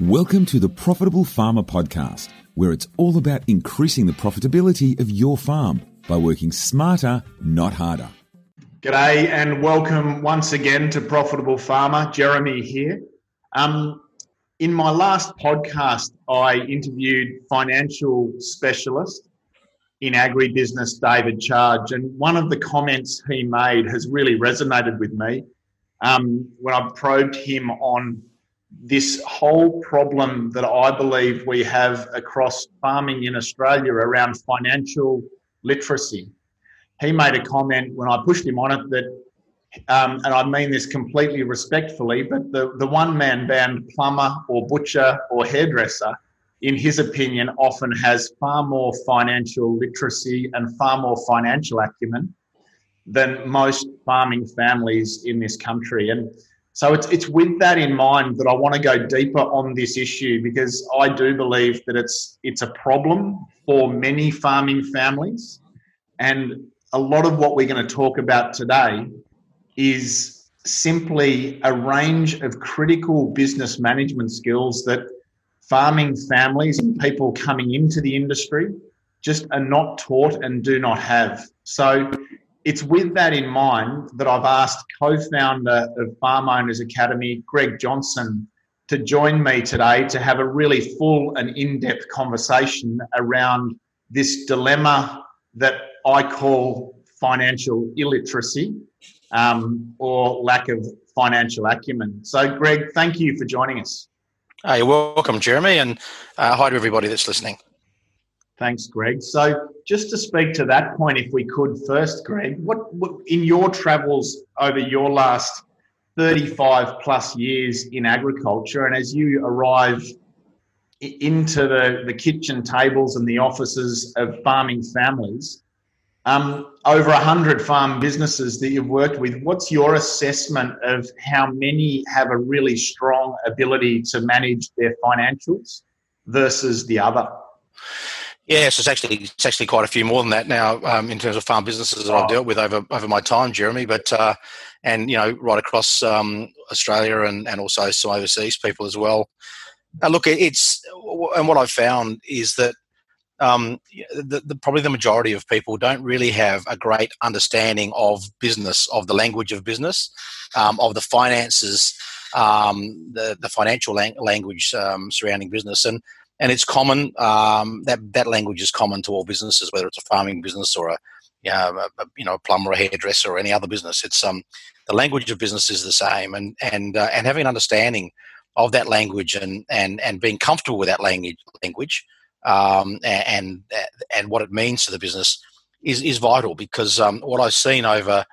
Welcome to the Profitable Farmer Podcast, where it's all about increasing the profitability of your farm by working smarter, not harder. G'day and welcome once again to Profitable Farmer. Jeremy here. Um, in my last podcast, I interviewed financial specialist in agribusiness, David Charge, and one of the comments he made has really resonated with me um, when I probed him on this whole problem that I believe we have across farming in Australia around financial literacy. He made a comment when I pushed him on it that, um, and I mean this completely respectfully, but the, the one man band plumber or butcher or hairdresser, in his opinion, often has far more financial literacy and far more financial acumen than most farming families in this country. And so it's it's with that in mind that I want to go deeper on this issue because I do believe that it's it's a problem for many farming families, and a lot of what we're going to talk about today is simply a range of critical business management skills that farming families and people coming into the industry just are not taught and do not have. So it's with that in mind that I've asked co-founder of Farm Owners Academy, Greg Johnson, to join me today to have a really full and in-depth conversation around this dilemma that I call financial illiteracy um, or lack of financial acumen. So, Greg, thank you for joining us. Hey, welcome, Jeremy, and uh, hi to everybody that's listening. Thanks, Greg. So, just to speak to that point, if we could first, Greg, what, what in your travels over your last 35 plus years in agriculture, and as you arrive into the, the kitchen tables and the offices of farming families, um, over 100 farm businesses that you've worked with, what's your assessment of how many have a really strong ability to manage their financials versus the other? Yes, it's actually it's actually quite a few more than that now um, in terms of farm businesses that I've dealt with over over my time, Jeremy. But uh, and you know right across um, Australia and and also some overseas people as well. Uh, look, it's and what I've found is that um, the, the, probably the majority of people don't really have a great understanding of business, of the language of business, um, of the finances, um, the the financial lang- language um, surrounding business, and and it's common. Um, that that language is common to all businesses, whether it's a farming business or a you know, a, you know, a plumber, a hairdresser, or any other business. It's um, the language of business is the same, and and uh, and having an understanding of that language and and and being comfortable with that language language um, and and what it means to the business is is vital because um, what I've seen over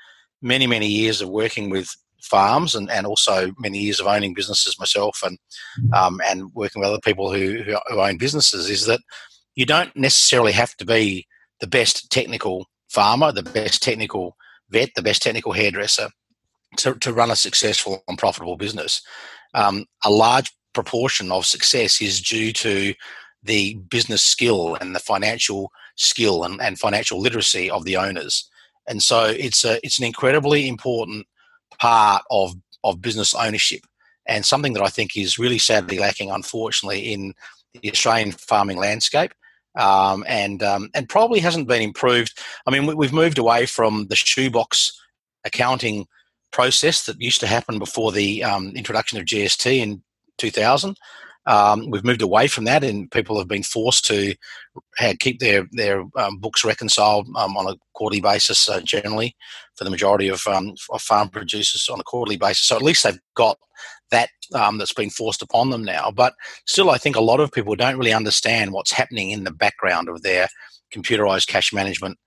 many many years of working with farms and, and also many years of owning businesses myself and um, and working with other people who, who, own businesses is that you don't necessarily have to be the best technical farmer, the best technical vet, the best technical hairdresser to, to run a successful and profitable business. Um, a large proportion of success is due to the business skill and the financial skill and, and financial literacy of the owners. And so it's a it's an incredibly important part of of business ownership and something that I think is really sadly lacking, unfortunately, in the Australian farming landscape. Um, and um, and probably hasn't been improved. I mean, we, have moved away from the shoebox accounting process that used to happen before the um, introduction of GST in 2000, um, we've moved away from that, and people have been forced to keep their their um, books reconciled um, on a quarterly basis. Uh, generally, for the majority of, um, of, farm producers, on a quarterly basis. So at least they've got that um, that's been forced upon them now. But still, I think a lot of people don't really understand what's happening in the background of their computerized cash management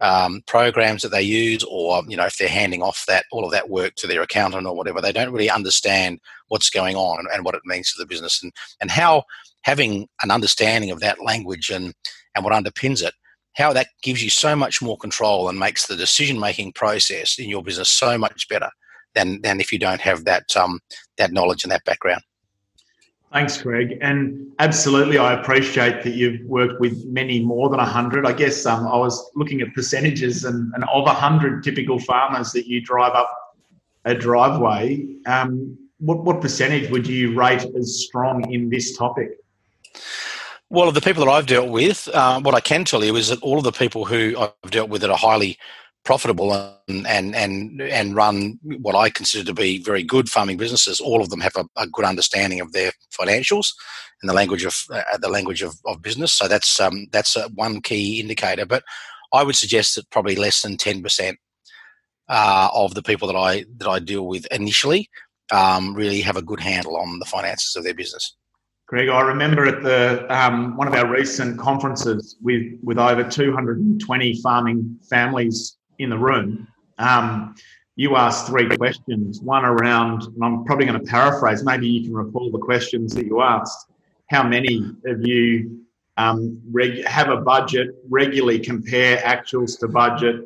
um, programs that they use, or you know, if they're handing off that all of that work to their accountant or whatever, they don't really understand what's going on and, and what it means to the business, and and how having an understanding of that language and and what underpins it, how that gives you so much more control and makes the decision making process in your business so much better than than if you don't have that um, that knowledge and that background. Thanks, Greg. And absolutely, I appreciate that you've worked with many more than 100. I guess um, I was looking at percentages, and, and of 100 typical farmers that you drive up a driveway, um, what, what percentage would you rate as strong in this topic? Well, of the people that I've dealt with, uh, what I can tell you is that all of the people who I've dealt with that are highly profitable and and and and run what I consider to be very good farming businesses, all of them have a, a good understanding of their financials and the language of uh, the language of, of business. So that's um, that's a, one key indicator. But I would suggest that probably less than ten percent uh, of the people that I that I deal with initially um, really have a good handle on the finances of their business. Greg, I remember at the um, one of our recent conferences with with over 220 farming families in the room. Um, you asked three questions. One around, and I'm probably going to paraphrase. Maybe you can recall the questions that you asked. How many of you um, reg- have a budget? Regularly compare actuals to budget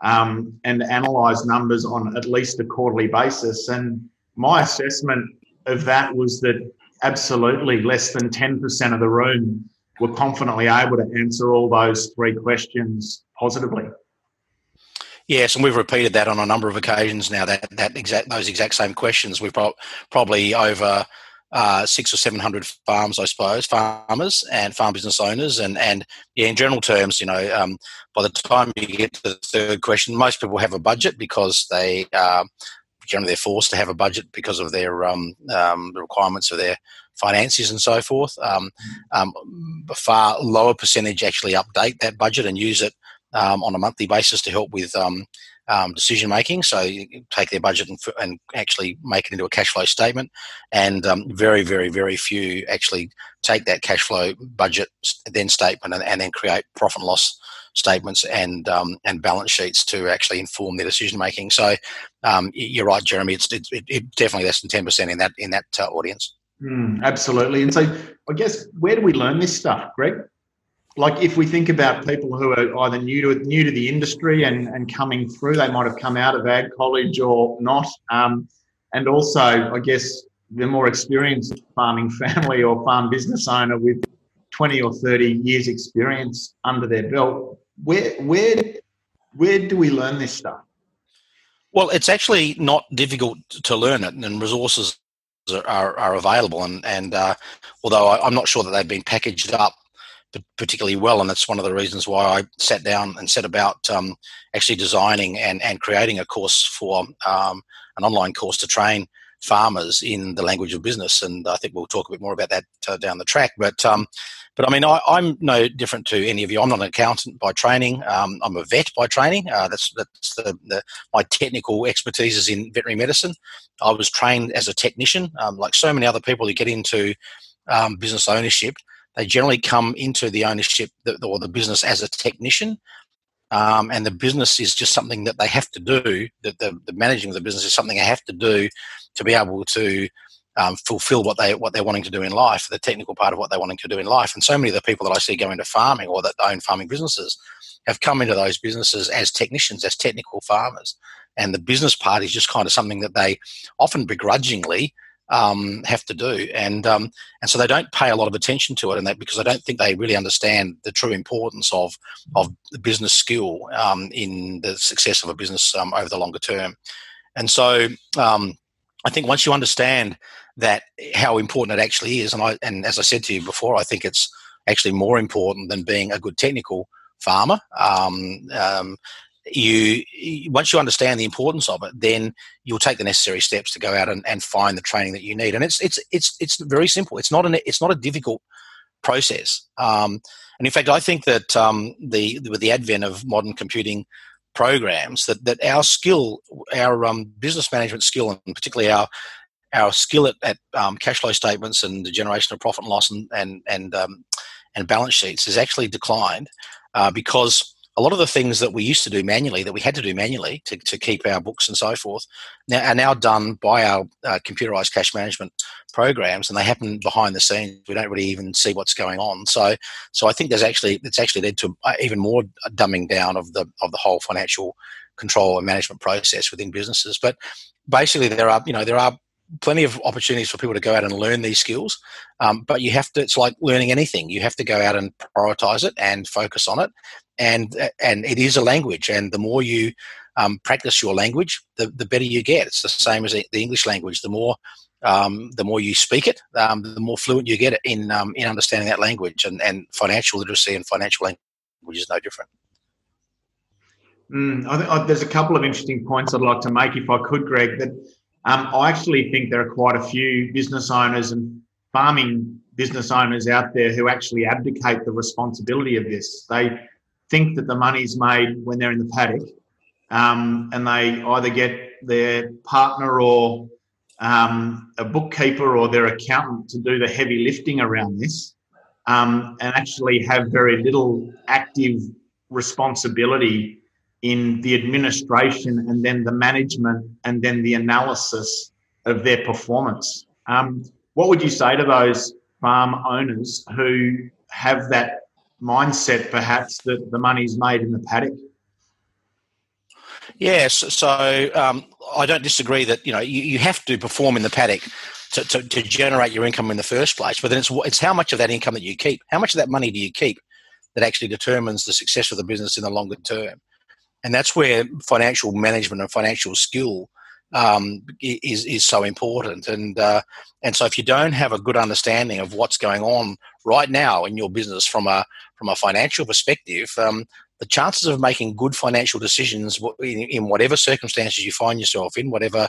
um, and analyze numbers on at least a quarterly basis. And my assessment of that was that absolutely less than 10% of the room were confidently able to answer all those three questions positively. Yes, and we've repeated that on a number of occasions now. That that exact those exact same questions. We've got probably over uh, six or seven hundred farms, I suppose, farmers and farm business owners, and and yeah, in general terms, you know, um, by the time you get to the third question, most people have a budget because they uh, generally they're forced to have a budget because of their um, um, the requirements of their finances and so forth. Um, um, a far lower percentage actually update that budget and use it um, on a monthly basis to help with um, um, decision making. So take their budget and, and, actually make it into a cash flow statement. And um, very, very, very few actually take that cash flow budget then statement and, and then create profit and loss statements and um, and balance sheets to actually inform their decision making. So um, you're right, Jeremy. It's, it's it, definitely less than ten percent in that in that uh, audience. Mm, absolutely. And so I guess where do we learn this stuff, Greg? Like if we think about people who are either new to new to the industry and, and coming through, they might have come out of ag college or not. Um, and also, I guess the more experienced farming family or farm business owner with 20 or 30 years experience under their belt where where where do we learn this stuff? Well, it's actually not difficult to learn it, and resources are, are available. And, and uh, although I, am not sure that they've been packaged up particularly well, and that's one of the reasons why I sat down and set about um, actually designing and, and creating a course for um, an online course to train farmers in the language of business. And I think we'll talk a bit more about that uh, down the track. But um, but I mean, I, am no different to any of you. I'm not an accountant by training. Um, I'm a vet by training. Uh, that's that's the, the, my technical expertise is in veterinary medicine. I was trained as a technician, um, like so many other people who get into um, business ownership. They generally come into the ownership or the business as a technician, um, and the business is just something that they have to do. That the, the managing of the business is something they have to do to be able to um, fulfill what they what they're wanting to do in life, the technical part of what they're wanting to do in life. And so many of the people that I see go into farming or that own farming businesses have come into those businesses as technicians, as technical farmers, and the business part is just kind of something that they often begrudgingly um, have to do, and um, and so they don't pay a lot of attention to it, and that because I don't think they really understand the true importance of of the business skill um, in the success of a business um, over the longer term, and so. Um, I think once you understand that how important it actually is. And I and as I said to you before, I think it's actually more important than being a good technical farmer. Um, um, you once you understand the importance of it, then you'll take the necessary steps to go out and, and find the training that you need. And it's it's it's it's very simple. It's not an it's not a difficult process. Um, and in fact, I think that um, the with the advent of modern computing programs, that that our skill, our um, business management skill, and particularly our our skill at, at um, cash flow statements and the generation of profit and loss and and and, um, and balance sheets has actually declined uh, because a lot of the things that we used to do manually, that we had to do manually to, to keep our books and so forth, now are now done by our uh, computerized cash management programs, and they happen behind the scenes. We don't really even see what's going on. So, so I think there's actually it's actually led to uh, even more dumbing down of the of the whole financial control and management process within businesses. But basically, there are you know there are plenty of opportunities for people to go out and learn these skills. Um, but you have to, it's like learning anything. You have to go out and prioritize it and focus on it. And, and it is a language. And the more you um, practice your language, the, the better you get. It's the same as the English language. The more um, the more you speak it, um, the more fluent you get in um, in understanding that language. And, and financial literacy and financial language is no different. Mm, I th- I, there's a couple of interesting points I'd like to make, if I could, Greg. That um, I actually think there are quite a few business owners and farming business owners out there who actually abdicate the responsibility of this. They think that the money's made when they're in the paddock, um, and they either get their partner or um, a bookkeeper or their accountant to do the heavy lifting around this, um, and actually have very little active responsibility in the administration and then the management and then the analysis of their performance. Um, what would you say to those farm owners who have that mindset, perhaps, that the money's made in the paddock? Yes, so um, I don't disagree that you know you, you have to perform in the paddock to, to, to, generate your income in the first place. But then it's it's how much of that income that you keep, how much of that money do you keep, that actually determines the success of the business in the longer term. And that's where financial management and financial skill um, is is so important. And uh, and so if you don't have a good understanding of what's going on right now in your business from a from a financial perspective, um, the chances of making good financial decisions in, in, whatever circumstances you find yourself in, whatever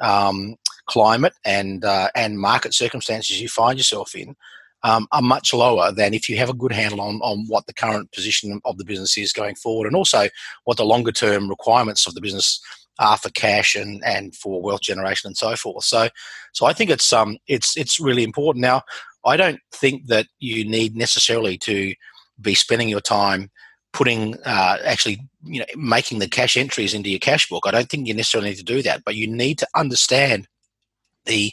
um, climate and uh, and market circumstances you find yourself in, um, are much lower than if you have a good handle on, on what the current position of the business is going forward, and also what the longer term requirements of the business are for cash and, and for wealth generation and so forth. So, so I think it's um it's it's really important. Now, I don't think that you need necessarily to be spending your time putting uh, actually you know making the cash entries into your cash book. I don't think you necessarily need to do that, but you need to understand the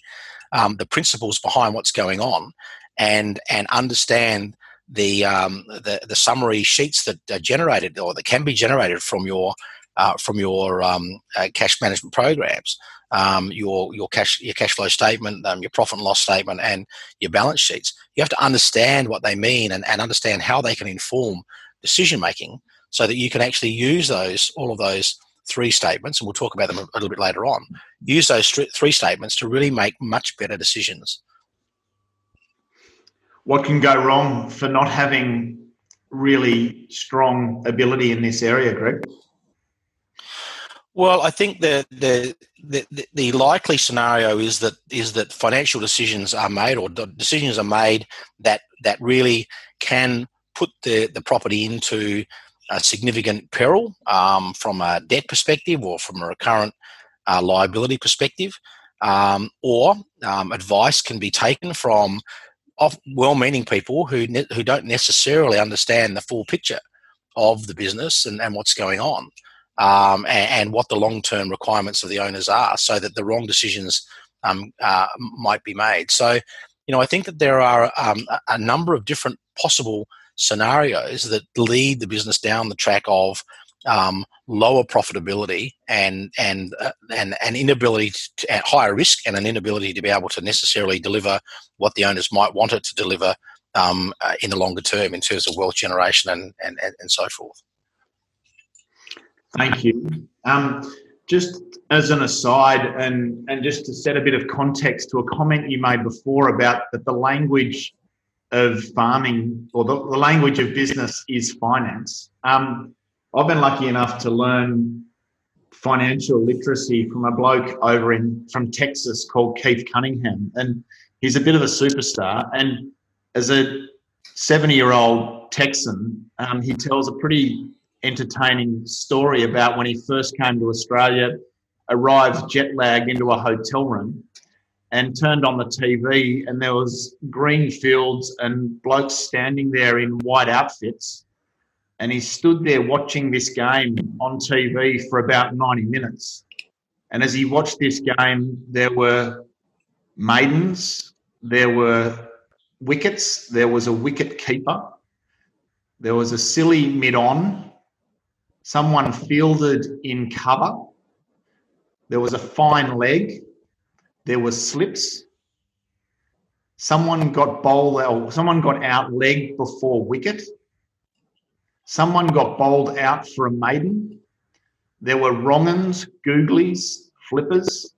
um, the principles behind what's going on and and understand the um, the, the summary sheets that are generated or that can be generated from your uh, from your um, uh, cash management programs, um, your your cash your cash flow statement, um, your profit and loss statement, and your balance sheets. You have to understand what they mean and, and understand how they can inform decision making, so that you can actually use those all of those three statements, and we'll talk about them a little bit later on. Use those three statements to really make much better decisions. What can go wrong for not having really strong ability in this area, Greg? Well, I think the, the the the likely scenario is that is that financial decisions are made or decisions are made that that really can put the the property into a significant peril um, from a debt perspective or from a recurrent uh, liability perspective, um, or um, advice can be taken from well-meaning people who ne- who don't necessarily understand the full picture of the business and, and what's going on um, and, and, what the long term requirements of the owners are so that the wrong decisions um, uh, might be made. So, you know, I think that there are um, a number of different possible scenarios that lead the business down the track of um, lower profitability and and uh, and an inability to, at higher risk and an inability to be able to necessarily deliver what the owners might want it to deliver um, uh, in the longer term in terms of wealth generation and and, and so forth. Thank you. Um, just as an aside, and and just to set a bit of context to a comment you made before about that the language of farming or the, the language of business is finance. Um, I've been lucky enough to learn financial literacy from a bloke over in from Texas called Keith Cunningham, and he's a bit of a superstar. And as a 70 year old Texan, um, he tells a pretty entertaining story about when he first came to Australia, arrived jet lagged into a hotel room, and turned on the TV, and there was green fields and blokes standing there in white outfits, and he stood there watching this game on TV for about 90 minutes. And as he watched this game, there were maidens, there were wickets, there was a wicket keeper, there was a silly mid on, Someone fielded in cover. There was a fine leg. There were slips. Someone got bowled someone got out leg before wicket. Someone got bowled out for a maiden. There were wrong'uns, googlies, flippers.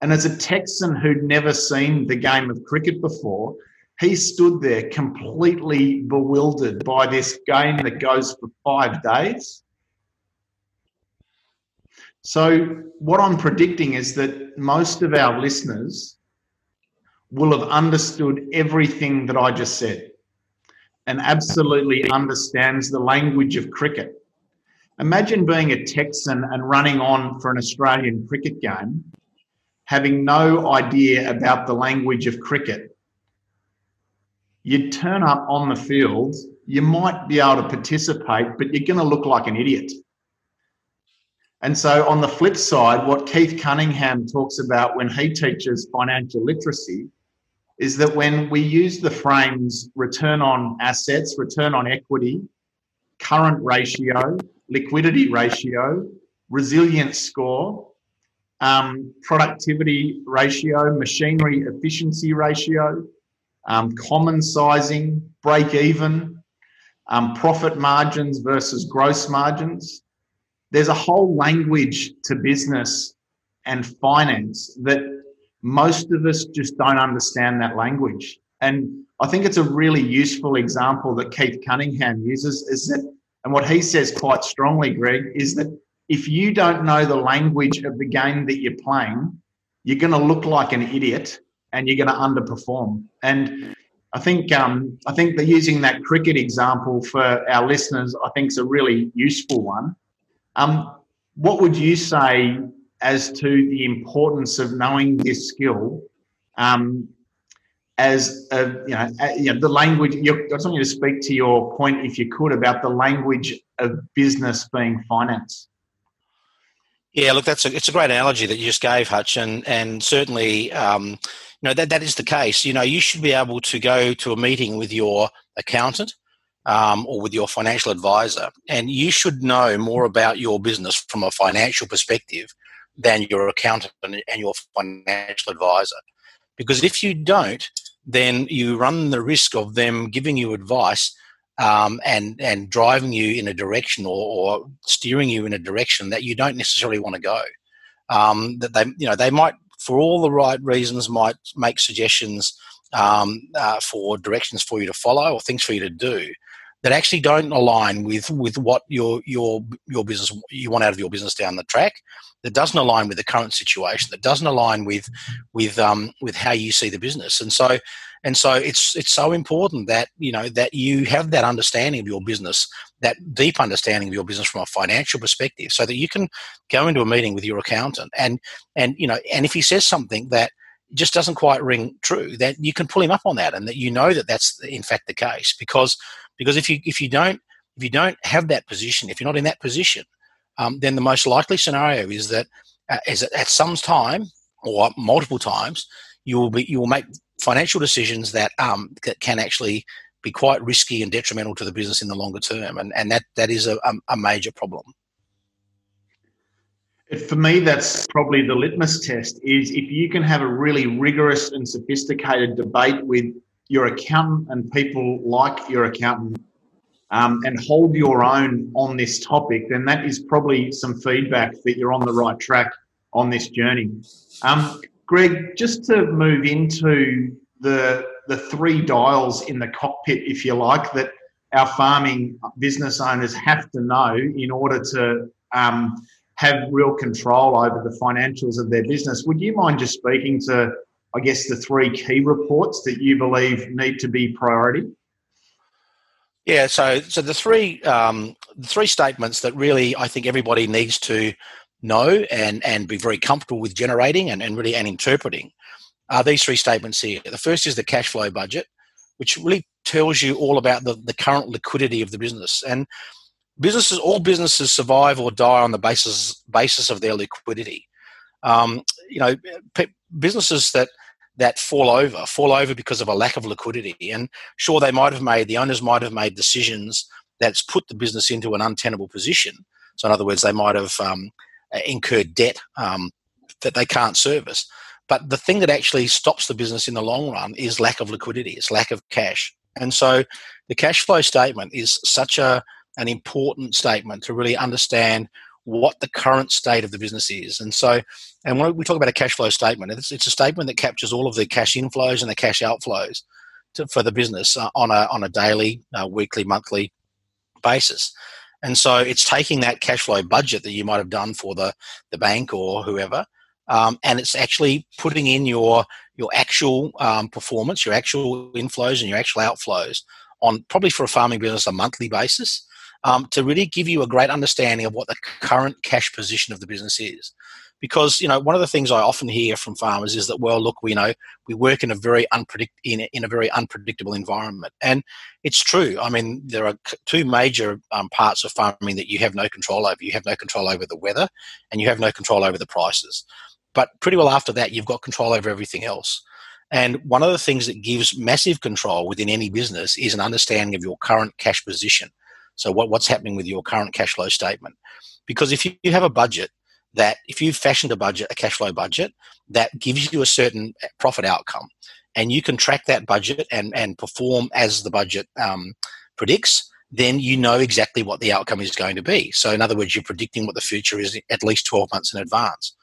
And as a Texan who'd never seen the game of cricket before, he stood there completely bewildered by this game that goes for five days. So, what I'm predicting is that most of our listeners will have understood everything that I just said and absolutely understands the language of cricket. Imagine being a Texan and running on for an Australian cricket game, having no idea about the language of cricket. You'd turn up on the field, you might be able to participate, but you're going to look like an idiot. And so, on the flip side, what Keith Cunningham talks about when he teaches financial literacy is that when we use the frames return on assets, return on equity, current ratio, liquidity ratio, resilience score, um, productivity ratio, machinery efficiency ratio, um, common sizing, break even, um, profit margins versus gross margins, there's a whole language to business and finance that most of us just don't understand that language. And I think it's a really useful example that Keith Cunningham uses is that, and what he says quite strongly, Greg, is that if you don't know the language of the game that you're playing, you're going to look like an idiot and you're going to underperform. And I think um, I think that using that cricket example for our listeners, I think is a really useful one. Um, what would you say as to the importance of knowing this skill um, as a, you know, a, you know, the language? I just want you to speak to your point, if you could, about the language of business being finance. Yeah, look, that's a it's a great analogy that you just gave, Hutch, and and certainly, um, know that that is the case. You know, you should be able to go to a meeting with your accountant um, or with your financial advisor, and you should know more about your business from a financial perspective than your accountant and your financial advisor. Because if you don't, then you run the risk of them giving you advice um, and and driving you in a direction or, or, steering you in a direction that you don't necessarily want to go. Um, that they you know they might for all the right reasons might make suggestions um, uh, for directions for you to follow or things for you to do that actually don't align with with what your your your business you want out of your business down the track that doesn't align with the current situation that doesn't align with with um, with how you see the business. And so and so it's it's so important that you know that you have that understanding of your business that deep understanding of your business from a financial perspective so that you can go into a meeting with your accountant and and you know and if he says something that just doesn't quite ring true that you can pull him up on that and that you know that that's in fact the case because because if you if you don't if you don't have that position if you're not in that position um, then the most likely scenario is that uh, is at some time or multiple times you will be you will make financial decisions that um, that can actually be quite risky and detrimental to the business in the longer term. And and that that is a, a major problem for me, that's probably the litmus test is if you can have a really rigorous and sophisticated debate with your accountant and people like your accountant um, and hold your own on this topic, then that is probably some feedback that you're on the right track on this journey. Um, Greg, just to move into the the three dials in the cockpit, if you like, that our farming business owners have to know in order to um, have real control over the financials of their business. Would you mind just speaking to, I guess, the three key reports that you believe need to be priority? Yeah, so so the three um, the three statements that really I think everybody needs to know and and be very comfortable with generating and, and really and interpreting are these three statements here. The first is the cash flow budget, which really tells you all about the, the current liquidity of the business. And businesses, all businesses survive or die on the basis basis of their liquidity. Um, you know, p- businesses that that fall over fall over because of a lack of liquidity. And sure, they might have made the owners might have made decisions that's put the business into an untenable position. So, in other words, they might have um, incurred debt um, that they can't service. But the thing that actually stops the business in the long run is lack of liquidity. It's lack of cash. And so, the cash flow statement is such a an important statement to really understand what the current state of the business is. And so, and when we talk about a cash flow statement, it's, it's a statement that captures all of the cash inflows and the cash outflows to, for the business uh, on a on a daily, uh, weekly, monthly basis. And so, it's taking that cash flow budget that you might have done for the the bank or whoever, um, and it's actually putting in your your actual um, performance, your actual inflows, and your actual outflows on probably for a farming business a monthly basis um, to really give you a great understanding of what the current cash position of the business is. Because you know one of the things I often hear from farmers is that well look we know we work in a very unpredict in in a very unpredictable environment. And it's true. I mean there are two major um, parts of farming that you have no control over. You have no control over the weather and you have no control over the prices. But pretty well after that you've got control over everything else. And one of the things that gives massive control within any business is an understanding of your current cash position so what, what's happening with your current cash flow statement? Because if you have a budget that if you've fashioned a budget, a cash flow budget that gives you a certain profit outcome, and you can track that budget and, and perform as the budget um, predicts, then you know exactly what the outcome is going to be. So, in other words, you're predicting what the future is at least 12 months in advance.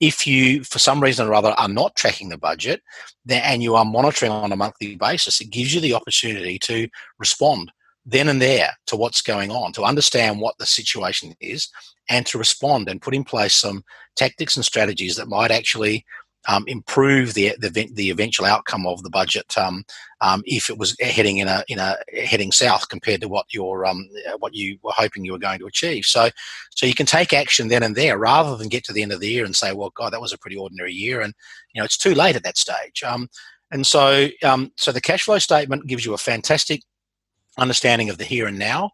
If you, for some reason or other, are not tracking the budget then and you are monitoring on a monthly basis, it gives you the opportunity to respond then and there to what's going on, to understand what the situation is, and to respond and put in place some tactics and strategies that might actually um, improve the, the, the eventual outcome of the budget um, um, if it was heading in a in a heading south compared to what you're um, what you were hoping you were going to achieve. So so you can take action then and there rather than get to the end of the year and say, well, God, that was a pretty ordinary year, and you know it's too late at that stage. Um, and so um, so the cash flow statement gives you a fantastic understanding of the here and now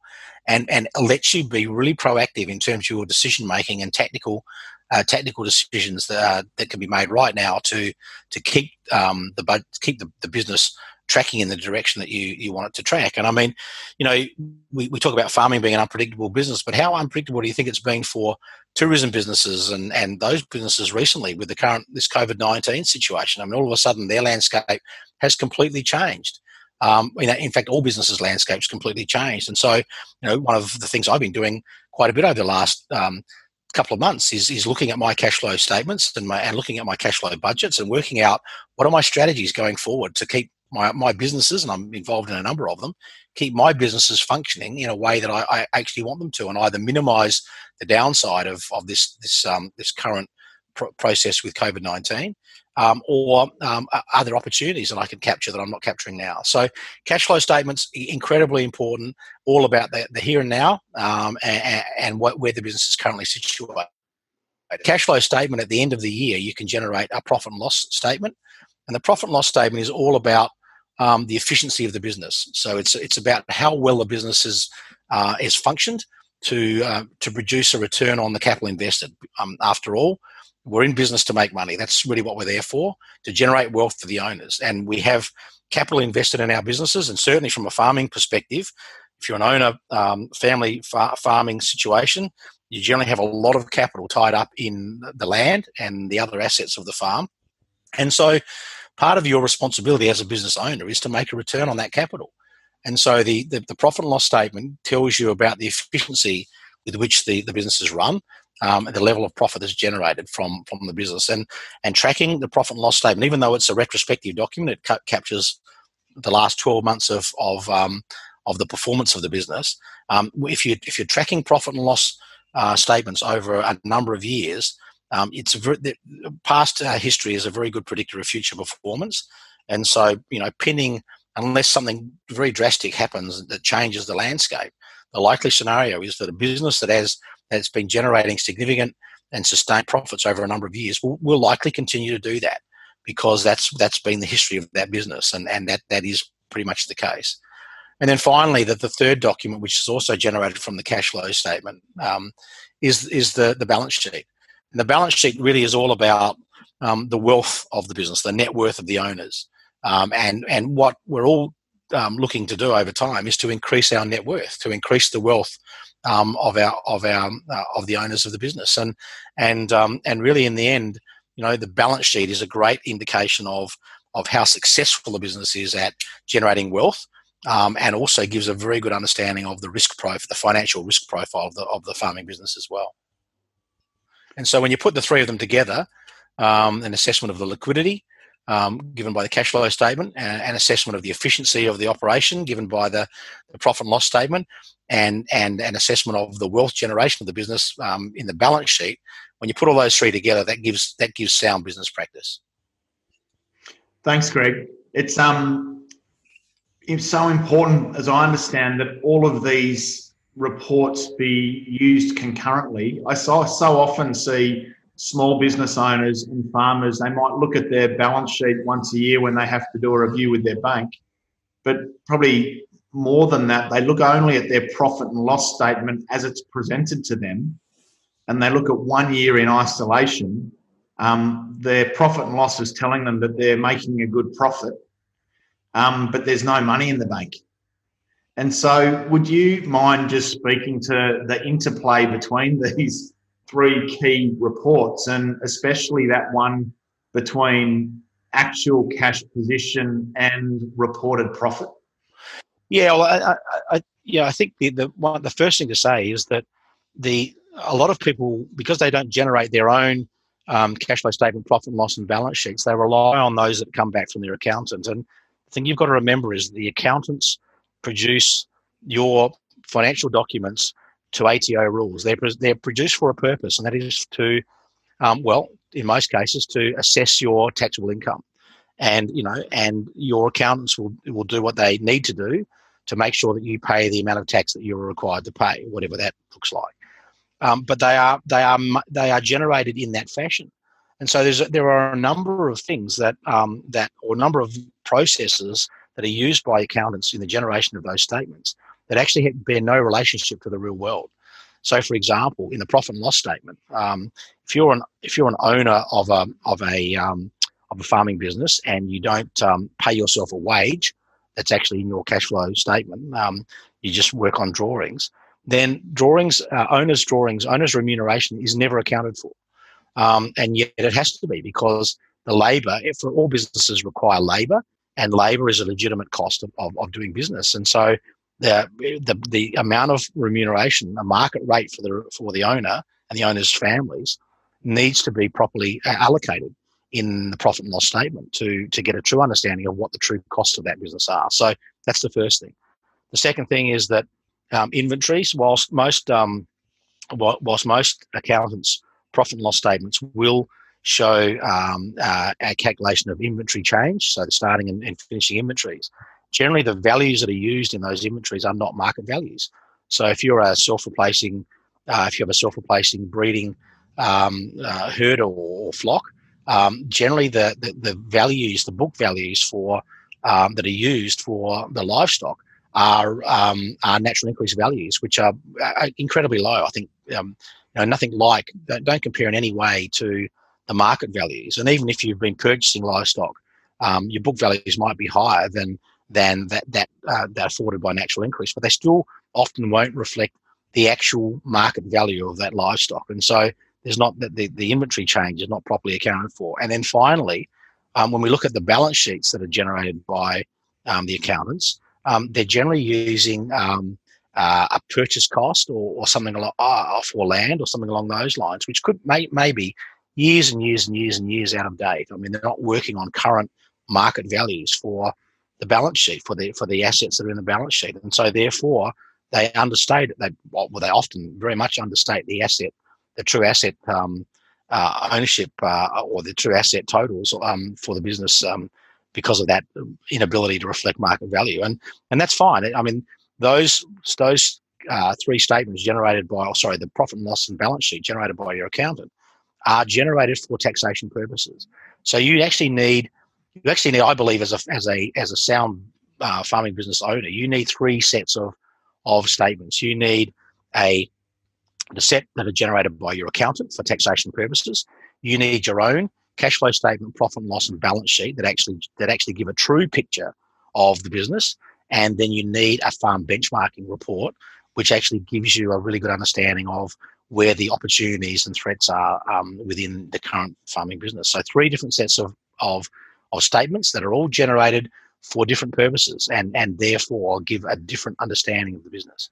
and, and lets you be really proactive in terms of your decision making and technical uh, technical decisions that, uh, that can be made right now to to keep um, the keep the, the business tracking in the direction that you, you want it to track. And I mean, you know, we, we talk about farming being an unpredictable business, but how unpredictable do you think it's been for tourism businesses and, and those businesses recently with the current this COVID nineteen situation? I mean, all of a sudden their landscape has completely changed. Um, in fact, all businesses' landscapes completely changed. And so, you know, one of the things I've been doing quite a bit over the last um, couple of months is, is looking at my cash flow statements and, my, and looking at my cash flow budgets and working out what are my strategies going forward to keep my, my businesses, and I'm involved in a number of them, keep my businesses functioning in a way that I, I actually want them to, and either minimise the downside of, of this this um, this current process with COVID nineteen, um, or um, other opportunities that I can capture that I'm not capturing now. So, cash flow statements incredibly important, all about the, the here and now um, and, and what, where the business is currently situated. Cash flow statement at the end of the year, you can generate a profit and loss statement, and the profit and loss statement is all about um, the efficiency of the business. So it's it's about how well the business is uh, is functioned to uh, to produce a return on the capital invested. Um, after all, we're in business to make money. That's really what we're there for, to generate wealth for the owners. And we have capital invested in our businesses, and certainly from a farming perspective, if you're an owner um, family far- farming situation, you generally have a lot of capital tied up in the land and the other assets of the farm. And so part of your responsibility as a business owner is to make a return on that capital. And so the, the, the profit and loss statement tells you about the efficiency with which the, the business is run um, the level of profit that's generated from from the business. And and tracking the profit and loss statement even though it's a retrospective document it ca- captures the last 12 months of of um, of the performance of the business. Um, if you if you're tracking profit and loss uh, statements over a number of years um, it's the past uh, history is a very good predictor of future performance. And so you know pinning unless something very drastic happens that changes the landscape the likely scenario is that a business that has that's been generating significant and sustained profits over a number of years will, will likely continue to do that because that's that's been the history of that business and, and that, that is pretty much the case. And then finally, the, the third document, which is also generated from the cash flow statement, um, is, is the, the balance sheet. And the balance sheet really is all about um, the wealth of the business, the net worth of the owners. Um, and, and what we're all um, looking to do over time is to increase our net worth, to increase the wealth um, of our of our uh, of the owners of the business, and and um, and really in the end, you know, the balance sheet is a great indication of of how successful the business is at generating wealth, um, and also gives a very good understanding of the risk profile, the financial risk profile of the of the farming business as well. And so when you put the three of them together, um, an assessment of the liquidity um, given by the cash flow statement, and an assessment of the efficiency of the operation given by the, the profit and loss statement, and and an assessment of the wealth generation of the business um, in the balance sheet. When you put all those three together, that gives that gives sound business practice. Thanks, Greg. It's um it's so important, as I understand, that all of these reports be used concurrently. I so, so often see small business owners and farmers, they might look at their balance sheet once a year when they have to do a review with their bank. But probably more than that, they look only at their profit and loss statement as it's presented to them. And they look at one year in isolation. Um, their profit and loss is telling them that they're making a good profit um, but there's no money in the bank. And so, would you mind just speaking to the interplay between these three key reports, and especially that one between actual cash position and reported profit? Yeah, well, I, I, I yeah, I think the the, one, the first thing to say is that the a lot of people because they don't generate their own um, cash flow statement, profit and loss, and balance sheets, they rely on those that come back from their accountant. And the thing you've got to remember is the accountants produce your financial documents to ATO rules. They're, they're produced for a purpose, and that is to, um, well, in most cases, to assess your taxable income. And you know, and your accountants will will do what they need to do to make sure that you pay the amount of tax that you're required to pay, whatever that looks like. Um, but they are they are they are generated in that fashion. And so there's there are a number of things that um, that or a number of processes that are used by accountants in the generation of those statements that actually bear no relationship to the real world. So, for example, in the profit and loss statement, um, if you're an if you're an owner of a of a um, of a farming business and you don't um, pay yourself a wage that's actually in your cash flow statement, um, you just work on drawings. Then drawings, uh, owners' drawings, owners' remuneration is never accounted for. Um, and yet it has to be because the labour, for all businesses require labour, and labour is a legitimate cost of, of, of, doing business. And so the, the, the amount of remuneration, the market rate for the, for the owner and the owner's families needs to be properly allocated in the profit and loss statement to, to get a true understanding of what the true costs of that business are. So that's the first thing. The second thing is that um, inventories, whilst most um, whilst most accountants profit and loss statements will show um, uh, a calculation of inventory change, so the starting and, and, finishing inventories. Generally, the values that are used in those inventories are not market values. So, if you're a self-replacing, uh, if you have a self-replacing breeding um, uh, herd or, or flock, um, generally the, the, the values, the book values for um, that are used for the livestock are um, are natural increase values, which are, incredibly low. I think um, you know, nothing like, don't compare in any way to the market values. And even if you've been purchasing livestock, um, your book values might be higher than than that that uh, that afforded by natural increase, but they still often won't reflect the actual market value of that livestock. And so there's not the, the, inventory change is not properly accounted for. And then finally, um, when we look at the balance sheets that are generated by um, the accountants, um, they're generally using um, uh, a purchase cost or, or something along uh, for land or something along those lines, which could may, maybe years and years and years and years out of date. I mean, they're not working on current market values for the balance sheet for the for the assets that are in the balance sheet, and so therefore they understate they well they often very much understate the asset, the true asset um, uh, ownership uh, or the true asset totals um, for the business um, because of that inability to reflect market value, and and that's fine. I mean, those those uh, three statements generated by, oh, sorry, the profit and loss and balance sheet generated by your accountant are generated for taxation purposes. So you actually need, you actually need, I believe, as a as a as a sound uh, farming business owner, you need three sets of of statements. You need a the set that are generated by your accountant for taxation purposes. You need your own cash flow statement, profit and loss, and balance sheet that actually that actually give a true picture of the business. And then you need a farm benchmarking report, which actually gives you a really good understanding of where the opportunities and threats are um, within the current farming business. So, three different sets of, of, of statements that are all generated for different purposes and, and therefore give a different understanding of the business.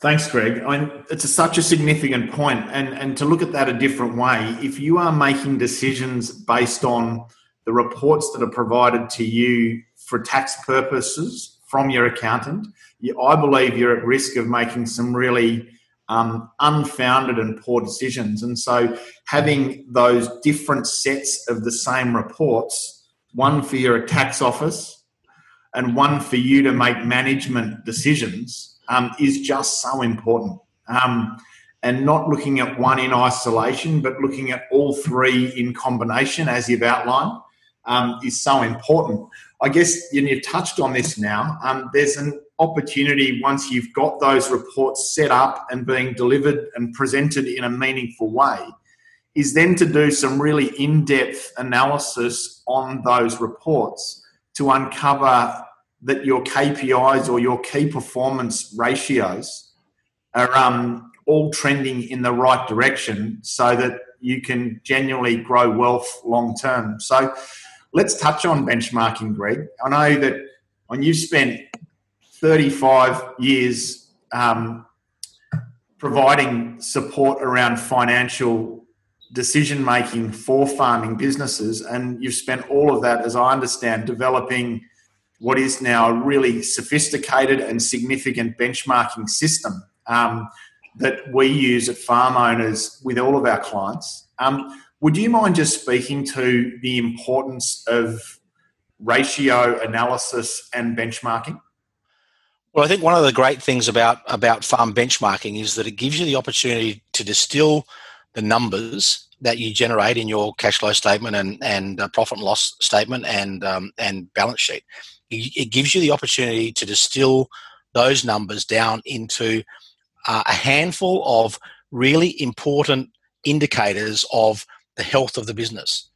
Thanks, Greg. I mean, it's a, such a significant point, and and to look at that a different way. If you are making decisions based on the reports that are provided to you for tax purposes from your accountant, you, I believe you're at risk of making some really um, unfounded and poor decisions. And so, having those different sets of the same reports, one for your tax office and one for you to make management decisions um, is just so important. Um, and not looking at one in isolation, but looking at all three in combination, as you've outlined, um, is so important. I guess you've touched on this now. Um, there's an opportunity once you've got those reports set up and being delivered and presented in a meaningful way, is then to do some really in depth analysis on those reports to uncover that your KPIs or your key performance ratios are um, all trending in the right direction so that you can genuinely grow wealth long term. So let's touch on benchmarking, Greg. I know that when you've spent 35 years um, providing support around financial decision making for farming businesses, and you've spent all of that, as I understand, developing what is now a really sophisticated and significant benchmarking system um, that we use at farm owners with all of our clients. Um, would you mind just speaking to the importance of ratio analysis and benchmarking? Well, I think one of the great things about about farm benchmarking is that it gives you the opportunity to distill the numbers that you generate in your cash flow statement and and uh, profit and loss statement and um, and balance sheet it gives you the opportunity to distill those numbers down into uh, a handful of really important indicators of the health of the business.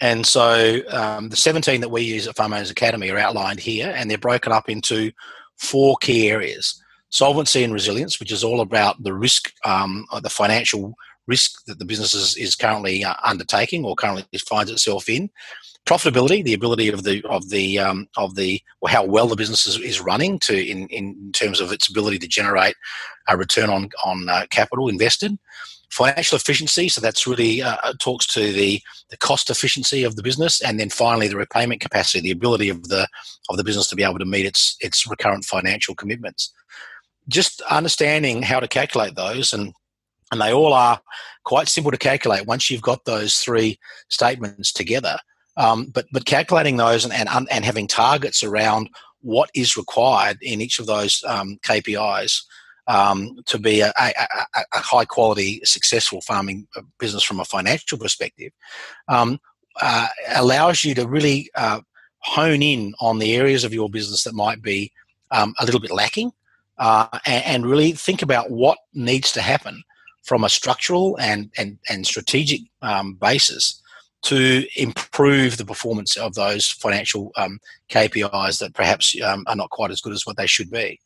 And so um, the 17 that we use at Farm Owners Academy are outlined here, and they're broken up into four key areas solvency and resilience, which is all about the risk, um, the financial risk that the business is, is currently uh, undertaking or currently finds itself in profitability, the ability of the of the um, of the well, how well the business is, is running to in, in terms of its ability to generate a return on on uh, capital invested. Financial efficiency, so that's really uh, uh, talks to the the cost efficiency of the business, and then finally the repayment capacity, the ability of the of the business to be able to meet its its recurrent financial commitments. Just understanding how to calculate those and and they all are quite simple to calculate once you've got those three statements together um, but but calculating those and, and and having targets around what is required in each of those um, KPIs um, to be a, a, a, high quality, successful farming uh, business from a financial perspective um, uh, allows you to really uh, hone in on the areas of your business that might be um, a little bit lacking uh, and, and, really think about what needs to happen from a structural and, and, and strategic um, basis to improve the performance of those financial um, KPIs that perhaps um, are not quite as good as what they should be.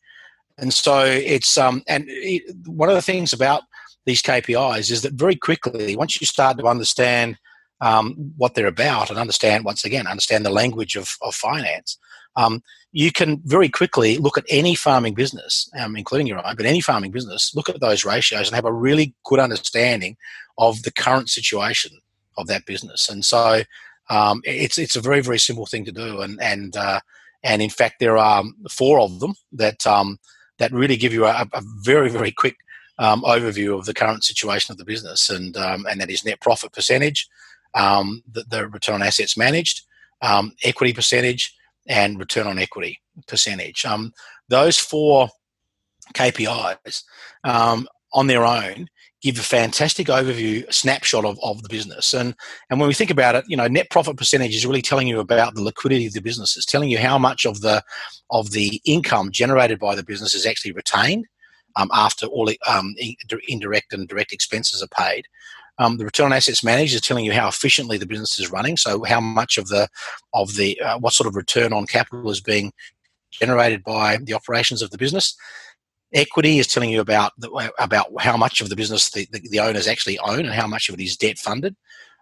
And so it's um, and it, one of the things about these KPIs is that very quickly, once you start to understand um, what they're about and understand once again understand the language of, of finance, um, you can very quickly look at any farming business, um, including your own, but any farming business, look at those ratios and have a really good understanding of the current situation of that business. And so um, it's it's a very very simple thing to do, and and uh, and in fact there are four of them that um, that really give you a, a very very quick um, overview of the current situation of the business, and um, and that is net profit percentage, um, the, the, return on assets managed, um, equity percentage, and return on equity percentage. those four KPIs on their own give a fantastic overview snapshot of, of the business. And and when we think about it you know net profit percentage is really telling you about the liquidity of the business. It's telling you how much of the of the income generated by the business is actually retained um, after all um, indirect and direct expenses are paid. Um, the return on assets managed is telling you how efficiently the business is running. So how much of the of the uh, what sort of return on capital is being generated by the operations of the business Equity is telling you about the, about how much of the business the, the, the, owners actually own and how much of it is debt funded.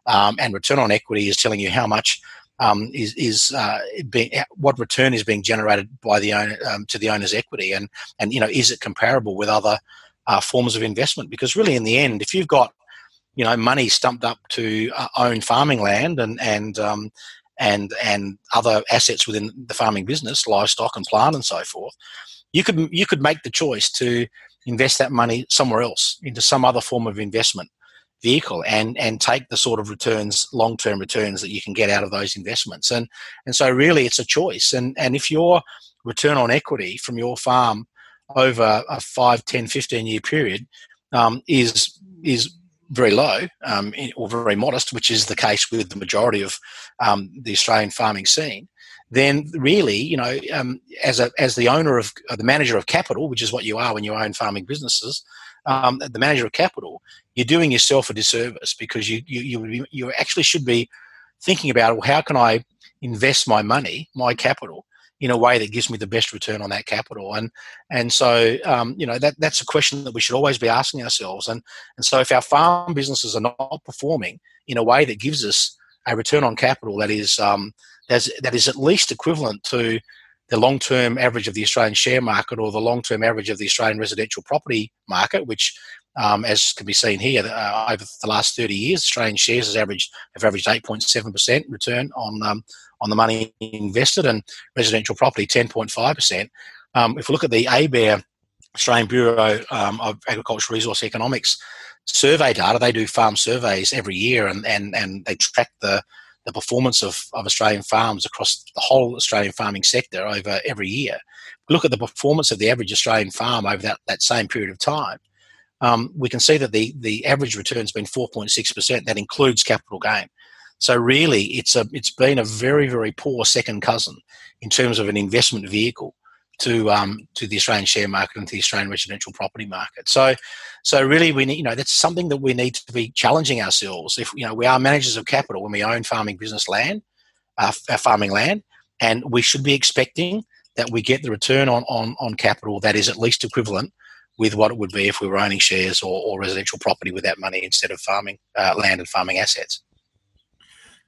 Um, and return on equity is telling you how much um, is is uh, being what return is being generated by the owner um, to the owner's equity, and and you know is it comparable with other uh, forms of investment? Because really, in the end, if you've got you know money stumped up to uh, own farming land and and um, and and other assets within the farming business, livestock and plant and so forth, you could you could make the choice to invest that money somewhere else into some other form of investment vehicle and and take the sort of returns long term returns that you can get out of those investments. And and so really it's a choice. And and if your return on equity from your farm over a 5 10 15 year period um, is is very low um, or very modest which is the case with the majority of um, the australian farming scene then really, you know, um, as a as the owner of uh, the manager of capital, which is what you are when you own farming businesses, um, the manager of capital, you're doing yourself a disservice because you you you, you actually should be thinking about well, how can I invest my money, my capital, in a way that gives me the best return on that capital. And and so um, you know that that's a question that we should always be asking ourselves. And and so if our farm businesses are not performing in a way that gives us a return on capital that is um, that is at least equivalent to the long term average of the Australian share market or the long term average of the Australian residential property market, which, um, as can be seen here, uh, over the last 30 years, Australian shares has averaged, have averaged 8.7% return on, um, on the money invested and residential property 10.5%. Um, if we look at the ABARE, Australian Bureau um, of Agricultural Resource Economics survey data, they do farm surveys every year and, and, and they track the the performance of, of Australian farms across the whole Australian farming sector over every year. Look at the performance of the average Australian farm over that, that same period of time. Um, we can see that the, the average return has been 4.6%. That includes capital gain. So really, it's a it's been a very very poor second cousin in terms of an investment vehicle to um, to the Australian share market and to the Australian residential property market. So, so really, we need you know that's something that we need to be challenging ourselves. If you know we are managers of capital when we own farming business land, uh, our farming land, and we should be expecting that we get the return on on on capital that is at least equivalent with what it would be if we were owning shares or, or residential property with that money instead of farming uh, land and farming assets.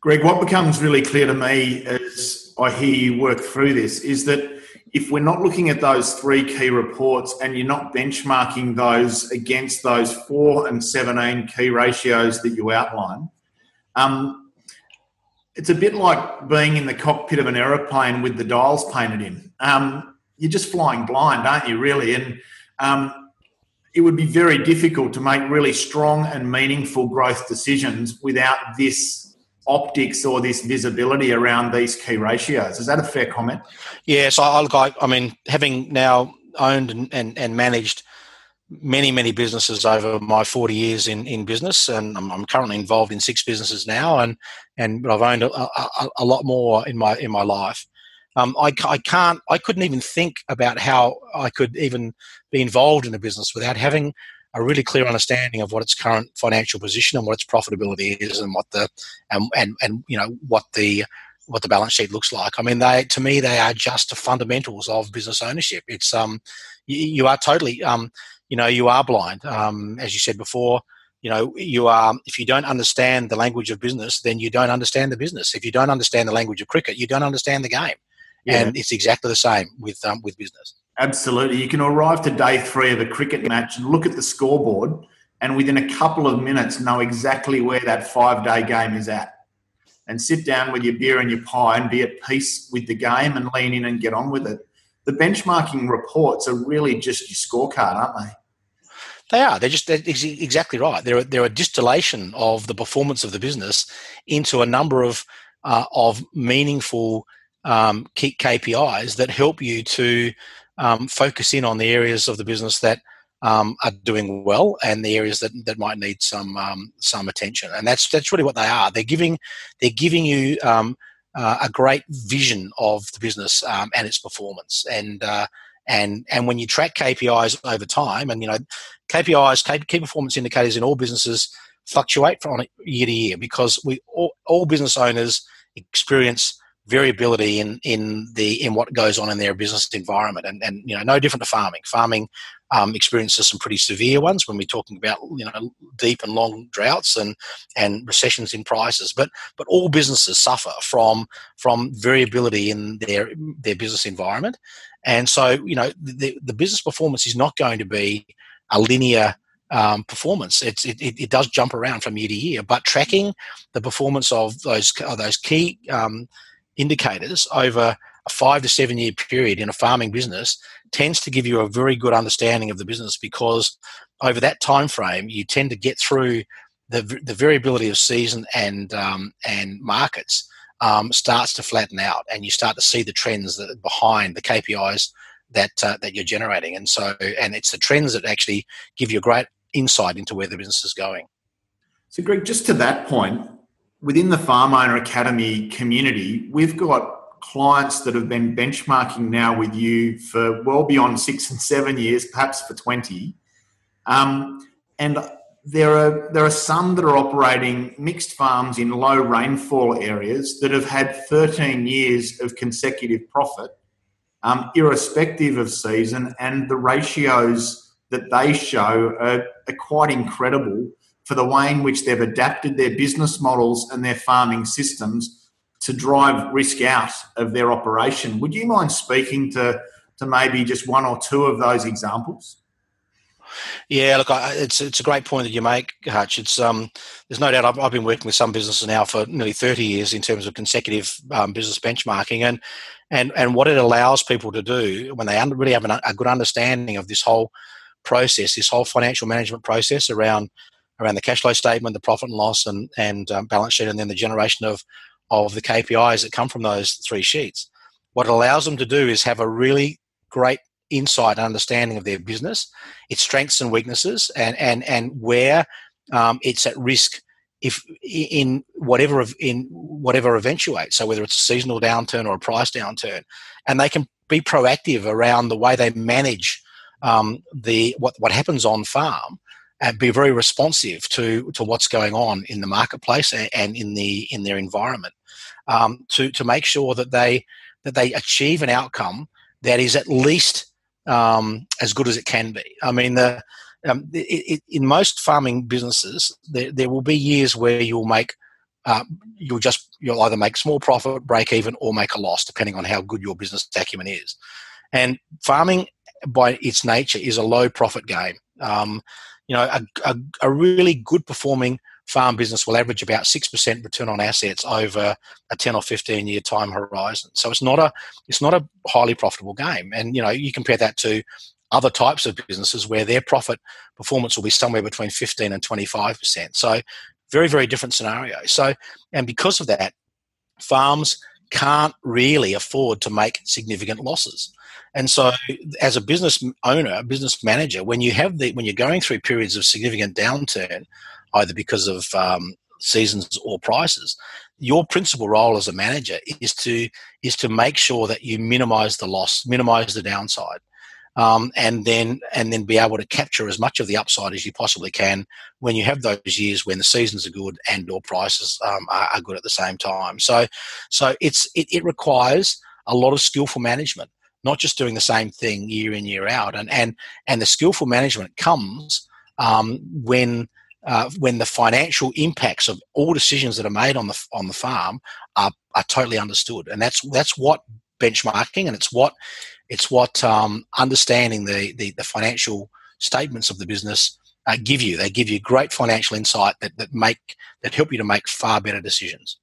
Greg, what becomes really clear to me as I hear you work through this is that if we're not looking at those three key reports and you're not benchmarking those against those four and 17 key ratios that you outline, um, it's a bit like being in the cockpit of an aeroplane with the dials painted in. Um, you're just flying blind, aren't you, really? And um, it would be very difficult to make really strong and meaningful growth decisions without this optics or this visibility around these key ratios. Is that a fair comment? Yes, I, I, I mean, having now owned and, and, and, managed many, many businesses over my 40 years in, in business, and I'm, I'm currently involved in six businesses now, and, and I've owned a, a, a lot more in my, in my life. Um, I, I can't, I couldn't even think about how I could even be involved in a business without having a really clear understanding of what its current financial position and what its profitability is and what the and and, and you know what the what the balance sheet looks like. I mean, they to me they are just the fundamentals of business ownership. It's um you, you are totally um you know you are blind um as you said before. You know, you are if you don't understand the language of business, then you don't understand the business. If you don't understand the language of cricket, you don't understand the game. Yeah. And it's exactly the same with um, with business. Absolutely. You can arrive to day three of a cricket match and look at the scoreboard, and within a couple of minutes, know exactly where that five day game is at. And sit down with your beer and your pie and be at peace with the game and lean in and get on with it. The benchmarking reports are really just your scorecard, aren't they? They are. They're just they're exactly right. They're, they're a distillation of the performance of the business into a number of uh, of meaningful um, KPIs that help you to um, focus in on the areas of the business that um, are doing well and the areas that, that might need some um, some attention. And that's that's really what they are. They're giving they're giving you um, uh, a great vision of the business um, and its performance. And uh, and and when you track KPIs over time, and you know KPIs key performance indicators in all businesses fluctuate from year to year because we all, all business owners experience variability in in the in what goes on in their business environment, and and you know no different to farming. Farming um, experiences some pretty severe ones when we're talking about you know deep and long droughts and and recessions in prices. But but all businesses suffer from from variability in their their business environment, and so you know the the business performance is not going to be a linear um, performance. It's, it, it, does jump around from year to year, but tracking the performance of those of those key um, indicators over a five to seven year period in a farming business tends to give you a very good understanding of the business because over that time frame you tend to get through the, the variability of season and um, and markets um, starts to flatten out and you start to see the trends that behind the KPIs that uh, that you're generating and so and it's the trends that actually give you a great insight into where the business is going. So, Greg, just to that point, within the Farm Owner Academy community, we've got clients that have been benchmarking now with you for well beyond six and seven years, perhaps for 20. Um, and there are there are some that are operating mixed farms in low rainfall areas that have had 13 years of consecutive profit, um, irrespective of season, and the ratios that they show are, are quite incredible for the way in which they've adapted their business models and their farming systems to drive risk out of their operation. Would you mind speaking to, to maybe just one or two of those examples? Yeah, look, it's it's a great point that you make, Hutch. It's um, there's no doubt. I've, I've, been working with some businesses now for nearly 30 years in terms of consecutive um, business benchmarking, and and and what it allows people to do when they really have an, a good understanding of this whole process, this whole financial management process around around the cash flow statement, the profit and loss, and and um, balance sheet, and then the generation of of the KPIs that come from those three sheets. What it allows them to do is have a really great insight and understanding of their business, its strengths and weaknesses, and and and where um, it's at risk if in whatever in whatever eventuates. So whether it's a seasonal downturn or a price downturn, and they can be proactive around the way they manage um, the what what happens on farm and be very responsive to to what's going on in the marketplace and, and in the in their environment um, to to make sure that they that they achieve an outcome that is at least um, as good as it can be. I mean, the, um, it, it, in most farming businesses, there, there will be years where you'll make uh, you'll just you'll either make small profit, break even, or make a loss, depending on how good your business acumen is. And farming by its nature is a low profit game. Um, you know, a, a, a, really good performing farm business will average about six percent return on assets over a ten or fifteen year time horizon. So it's not a it's not a highly profitable game. And you know, you compare that to other types of businesses where their profit performance will be somewhere between 15 and 25 percent. So very very different scenario. So and because of that, farms can't really afford to make significant losses. And so, as a business owner, a business manager, when you have the when you're going through periods of significant downturn, either because of um, seasons or prices, your principal role as a manager is to is to make sure that you minimise the loss, minimise the downside, um, and then and then be able to capture as much of the upside as you possibly can when you have those years when the seasons are good and or prices um, are, are, good at the same time. So, so it's it, it requires a lot of skillful management not just doing the same thing year in year out. And and and the skillful management comes um, when uh, when the financial impacts of all decisions that are made on the on the farm are, are totally understood. And that's that's what benchmarking and it's what it's what um, understanding the, the, the financial statements of the business uh, give you. They give you great financial insight that, that make that help you to make far better decisions.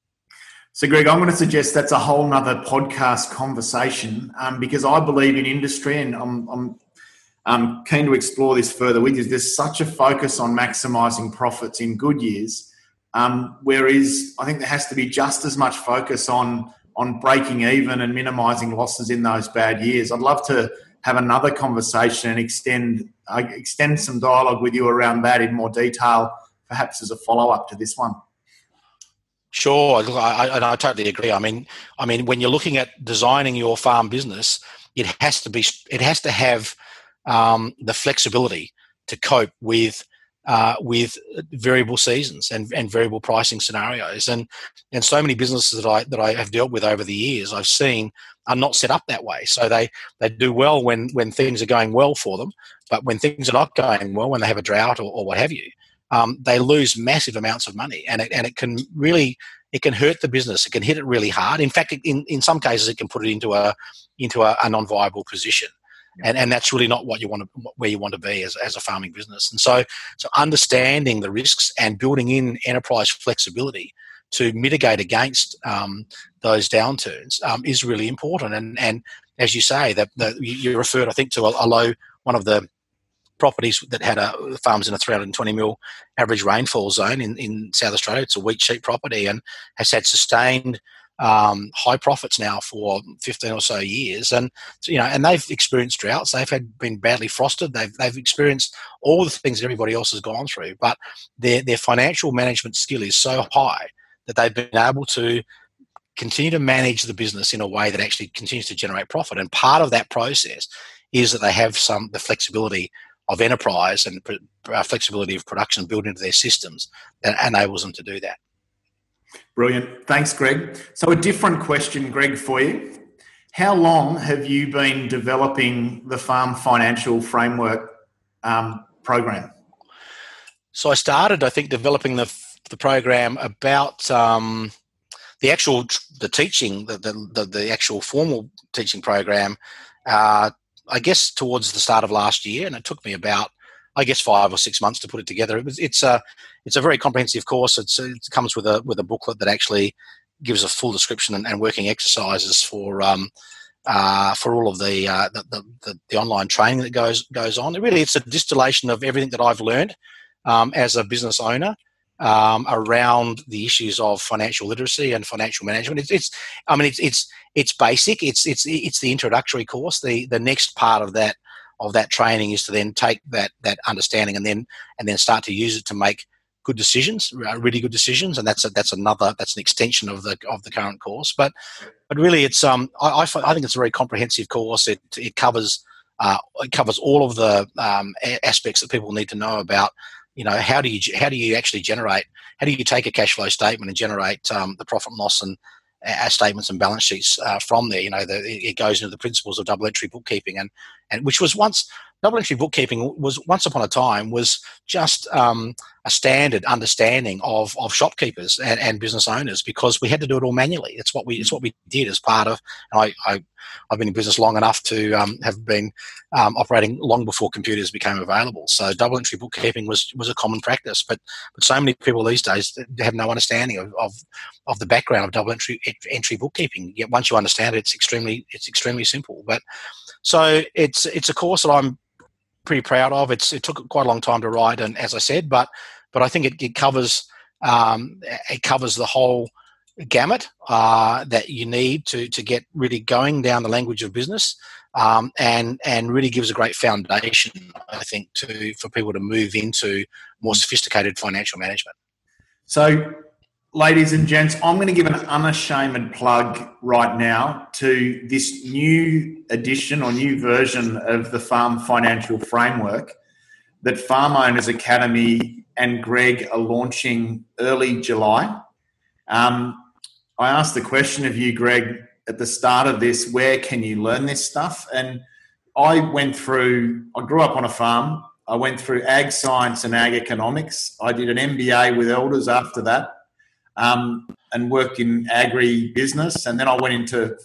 So, Greg, I'm going to suggest that's a whole nother podcast conversation um, because I believe in industry and I'm, I'm, I'm, keen to explore this further with you. There's such a focus on maximising profits in good years, um, whereas I think there has to be just as much focus on, on breaking even and minimising losses in those bad years. I'd love to have another conversation and extend, uh, extend some dialogue with you around that in more detail, perhaps as a follow up to this one. Sure, I, I, I, totally agree. I mean, I mean, when you're looking at designing your farm business, it has to be, it has to have um, the flexibility to cope with uh, with variable seasons and, and variable pricing scenarios. And and so many businesses that I that I have dealt with over the years, I've seen are not set up that way. So they they do well when when things are going well for them, but when things are not going well, when they have a drought or, or what have you, um, they lose massive amounts of money, and it, and it can really it can hurt the business. It can hit it really hard. In fact, in, in some cases, it can put it into a into a, a non-viable position and and that's really not what you want to where you want to be as, as a farming business. And so so understanding the risks and building in enterprise flexibility to mitigate against um, those downturns um, is really important. And and as you say that, you referred I think to a, a, low one of the properties that had a farms in a 320 mil average rainfall zone in, in South Australia. It's a wheat sheep property and has had sustained um, high profits now for 15 or so years. And you know and they've experienced droughts. They've had been badly frosted. They've, they've experienced all the things that everybody else has gone through. But their, their financial management skill is so high that they've been able to continue to manage the business in a way that actually continues to generate profit. And part of that process is that they have some the flexibility of enterprise and uh, flexibility of production built into their systems that enables them to do that Brilliant. Thanks, Greg. So, a different question, Greg, for you. How long have you been developing the Farm Financial Framework um, program? So, I started, I think, developing the, the program about um, the actual the teaching, the, the, the, actual formal teaching program, uh, I guess, towards the start of last year. And it took me about I guess five or six months to put it together. It was, it's a it's a very comprehensive course. It's, it comes with a with a booklet that actually gives a full description and, and working exercises for um, uh, for all of the, uh, the, the, the online training that goes goes on. It really, it's a distillation of everything that I've learned um, as a business owner um, around the issues of financial literacy and financial management. It's, it's I mean, it's it's it's basic. It's it's it's the introductory course. The the next part of that of that training is to then take that that understanding and then and then start to use it to make good decisions, uh, really good decisions, and that's a, that's another that's an extension of the of the current course. But but really, it's um I, I, I think it's a very comprehensive course. It it covers uh, it covers all of the um, aspects that people need to know about. You know how do you how do you actually generate how do you take a cash flow statement and generate um, the profit and loss and uh, statements and balance sheets uh, from there. You know, the, it goes into the principles of double entry bookkeeping, and and which was once double entry bookkeeping was once upon a time was just um, a standard understanding of, of shopkeepers and, and, business owners because we had to do it all manually. It's what we it's what we did as part of. I, I have been in business long enough to um, have been um, operating long before computers became available. So double entry bookkeeping was was a common practice. But but so many people these days have no understanding of, of, of the background of double entry entry bookkeeping. Yet once you understand it, it's extremely it's extremely simple. But so it's it's a course that I'm pretty proud of. It's it took quite a long time to write, and as I said, but but I think it, it covers um, it covers the whole gamut uh, that you need to to get really going down the language of business, um, and and really gives a great foundation, I think, to for people to move into more sophisticated financial management. So ladies and gents, I'm going to give an unashamed plug right now to this new edition or new version of the Farm Financial Framework that Farm Owners Academy and Greg are launching early July. Um, I asked the question of you, Greg, at the start of this where can you learn this stuff? And I went through, I grew up on a farm. I went through ag science and ag economics. I did an MBA with elders after that um, and worked in agri business. And then I went into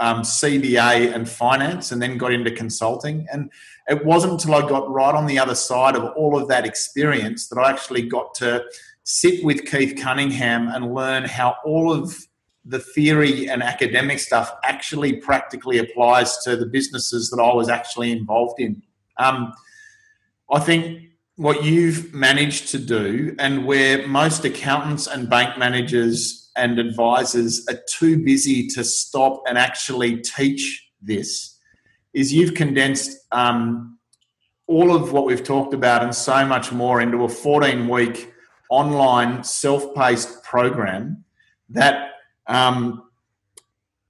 um, CBA and finance and then got into consulting. And it wasn't until I got right on the other side of all of that experience that I actually got to sit with Keith Cunningham and learn how all of the theory and academic stuff actually practically applies to the businesses that I was actually involved in. Um, I think what you've managed to do, and where most accountants and bank managers and advisors are too busy to stop and actually teach this, is you've condensed um, all of what we've talked about and so much more into a 14 week online self paced program that um,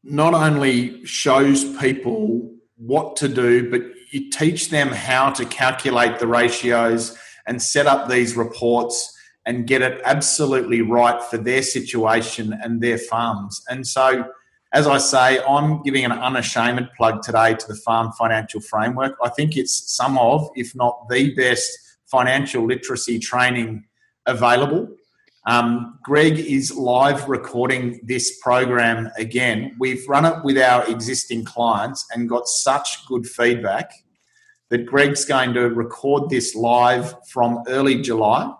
not only shows people what to do, but you teach them how to calculate the ratios and set up these reports and get it absolutely right for their situation and their farms. And so, as I say, I'm giving an unashamed plug today to the Farm Financial Framework. I think it's some of, if not the best, financial literacy training available. Um, Greg is live recording this program again. We've run it with our existing clients and got such good feedback that Greg's going to record this live from early July.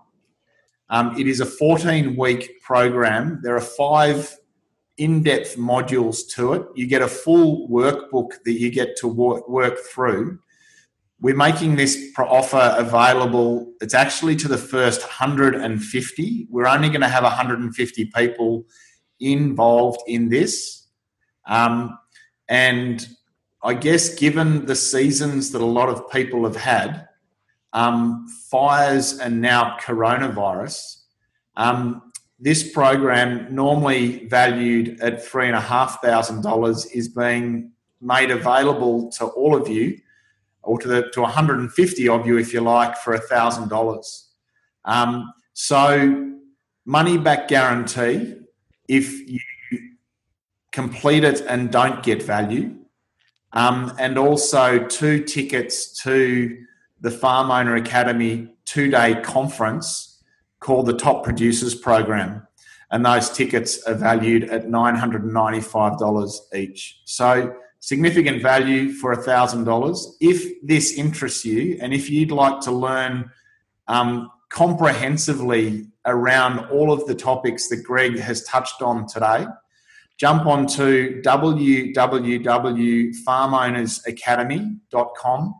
Um, it is a 14 week program. There are five in depth modules to it. You get a full workbook that you get to work, work through. We're making this offer available. It's actually to the first 150. We're only going to have 150 people involved in this. Um, and I guess, given the seasons that a lot of people have had, um, fires and now coronavirus, um, this program, normally valued at $3,500, is being made available to all of you, or to, the, to 150 of you, if you like, for $1,000. Um, so, money back guarantee if you complete it and don't get value um, and also two tickets to the Farm Owner Academy two day conference called the Top Producers Program. And those tickets are valued at $995 each. So, significant value for $1,000. If this interests you and if you'd like to learn um, comprehensively around all of the topics that Greg has touched on today, jump onto www.farmownersacademy.com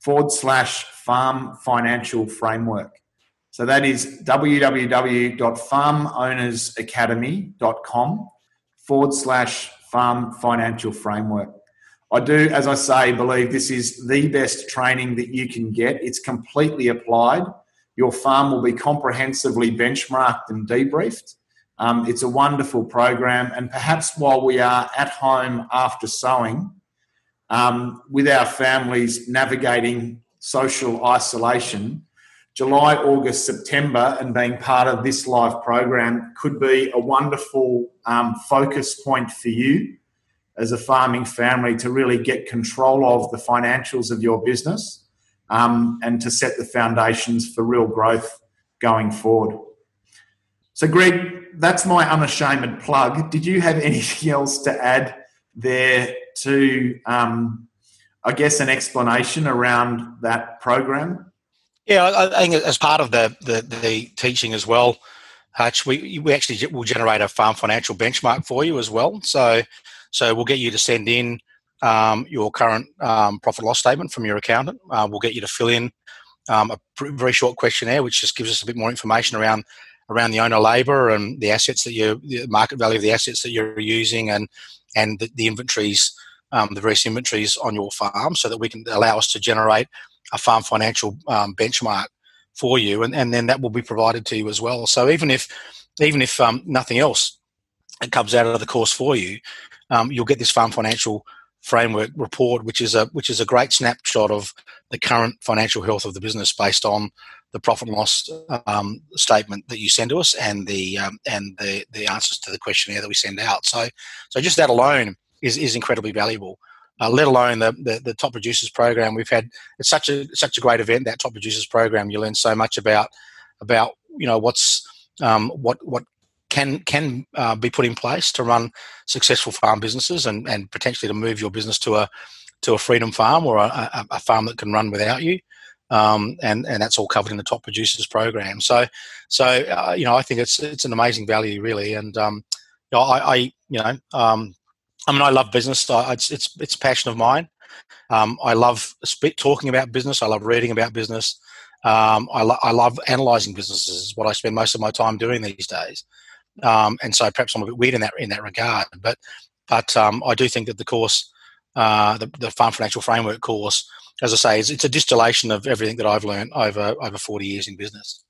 forward slash farm financial framework. So that is www.farmownersacademy.com forward slash farm financial framework. I do, as I say, believe this is the best training that you can get. It's completely applied. Your farm will be comprehensively benchmarked and debriefed. Um, it's a wonderful program, and perhaps while we are at home after sowing, um, with our families navigating social isolation, July, August, September, and being part of this live program could be a wonderful um, focus point for you as a farming family to really get control of the financials of your business um, and to set the foundations for real growth going forward. So, Greg, that's my unashamed plug. Did you have anything else to add there to, um, I guess, an explanation around that program? Yeah, I think as part of the the, the teaching as well, Hutch, we we actually will generate a farm financial benchmark for you as well. So, so we'll get you to send in um, your current um, profit loss statement from your accountant. Uh, we'll get you to fill in um, a very short questionnaire, which just gives us a bit more information around around the owner labour and the assets that you, the market value of the assets that you're using, and and the, the inventories, um, the various inventories on your farm, so that we can allow us to generate a farm financial um, benchmark for you, and, and then that will be provided to you as well. So even if even if um, nothing else comes out of the course for you, um, you'll get this farm financial framework report, which is a which is a great snapshot of the current financial health of the business based on the profit and loss um, statement that you send to us and the um, and the the answers to the questionnaire that we send out. So so just that alone is is incredibly valuable. Uh, let alone the, the, the top producers program we've had it's such a such a great event that top producers program you learn so much about about you know what's um, what what can can uh, be put in place to run successful farm businesses and, and potentially to move your business to a to a freedom farm or a, a, farm that can run without you um, and and that's all covered in the top producers program. So so uh, you know I think it's it's an amazing value really, and um, you know, I, I you know um, I mean I love business. I, it's it's it's a passion of mine. Um, I love speak, talking about business. I love reading about business. Um, I, lo- I love analysing businesses. Is what I spend most of my time doing these days. Um, and so perhaps I'm a bit weird in that in that regard. But but I do think that the course, uh, the, the Farm Financial Framework course, as I say, is it's a distillation of everything that I've learned over over 40 years in business.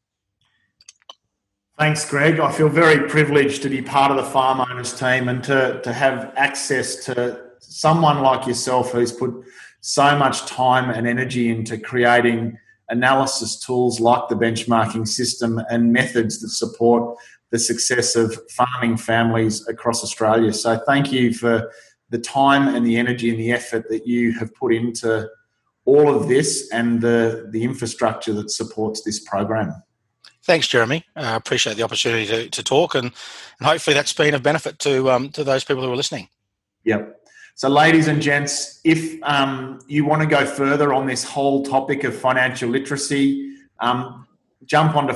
Thanks, Greg. I feel very privileged to be part of the farm owners team and to, to have access to someone like yourself who's put so much time and energy into creating analysis tools like the benchmarking system and methods that support the success of farming families across Australia. So, thank you for the time and the energy and the effort that you have put into all of this and the, the infrastructure that supports this program. Thanks, Jeremy. I uh, appreciate the opportunity to, to talk, and, and hopefully that's been of benefit to um, to those people who are listening. Yep. So, ladies and gents, if um, you want to go further on this whole topic of financial literacy, um, jump onto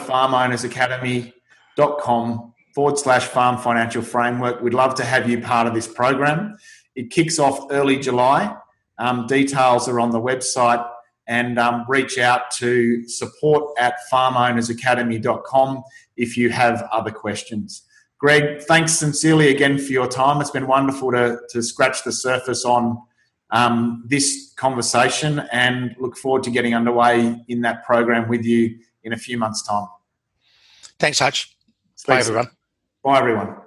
farmownersacademy.com forward slash farm financial framework. We'd love to have you part of this program. It kicks off early July. Um, details are on the website and um, reach out to support at farmownersacademy.com if you have other questions. Greg, thanks sincerely again for your time. It's been wonderful to, to scratch the surface on um, this conversation and look forward to getting underway in that program with you in a few months' time. Thanks, Hutch. Bye, everyone. Bye, everyone.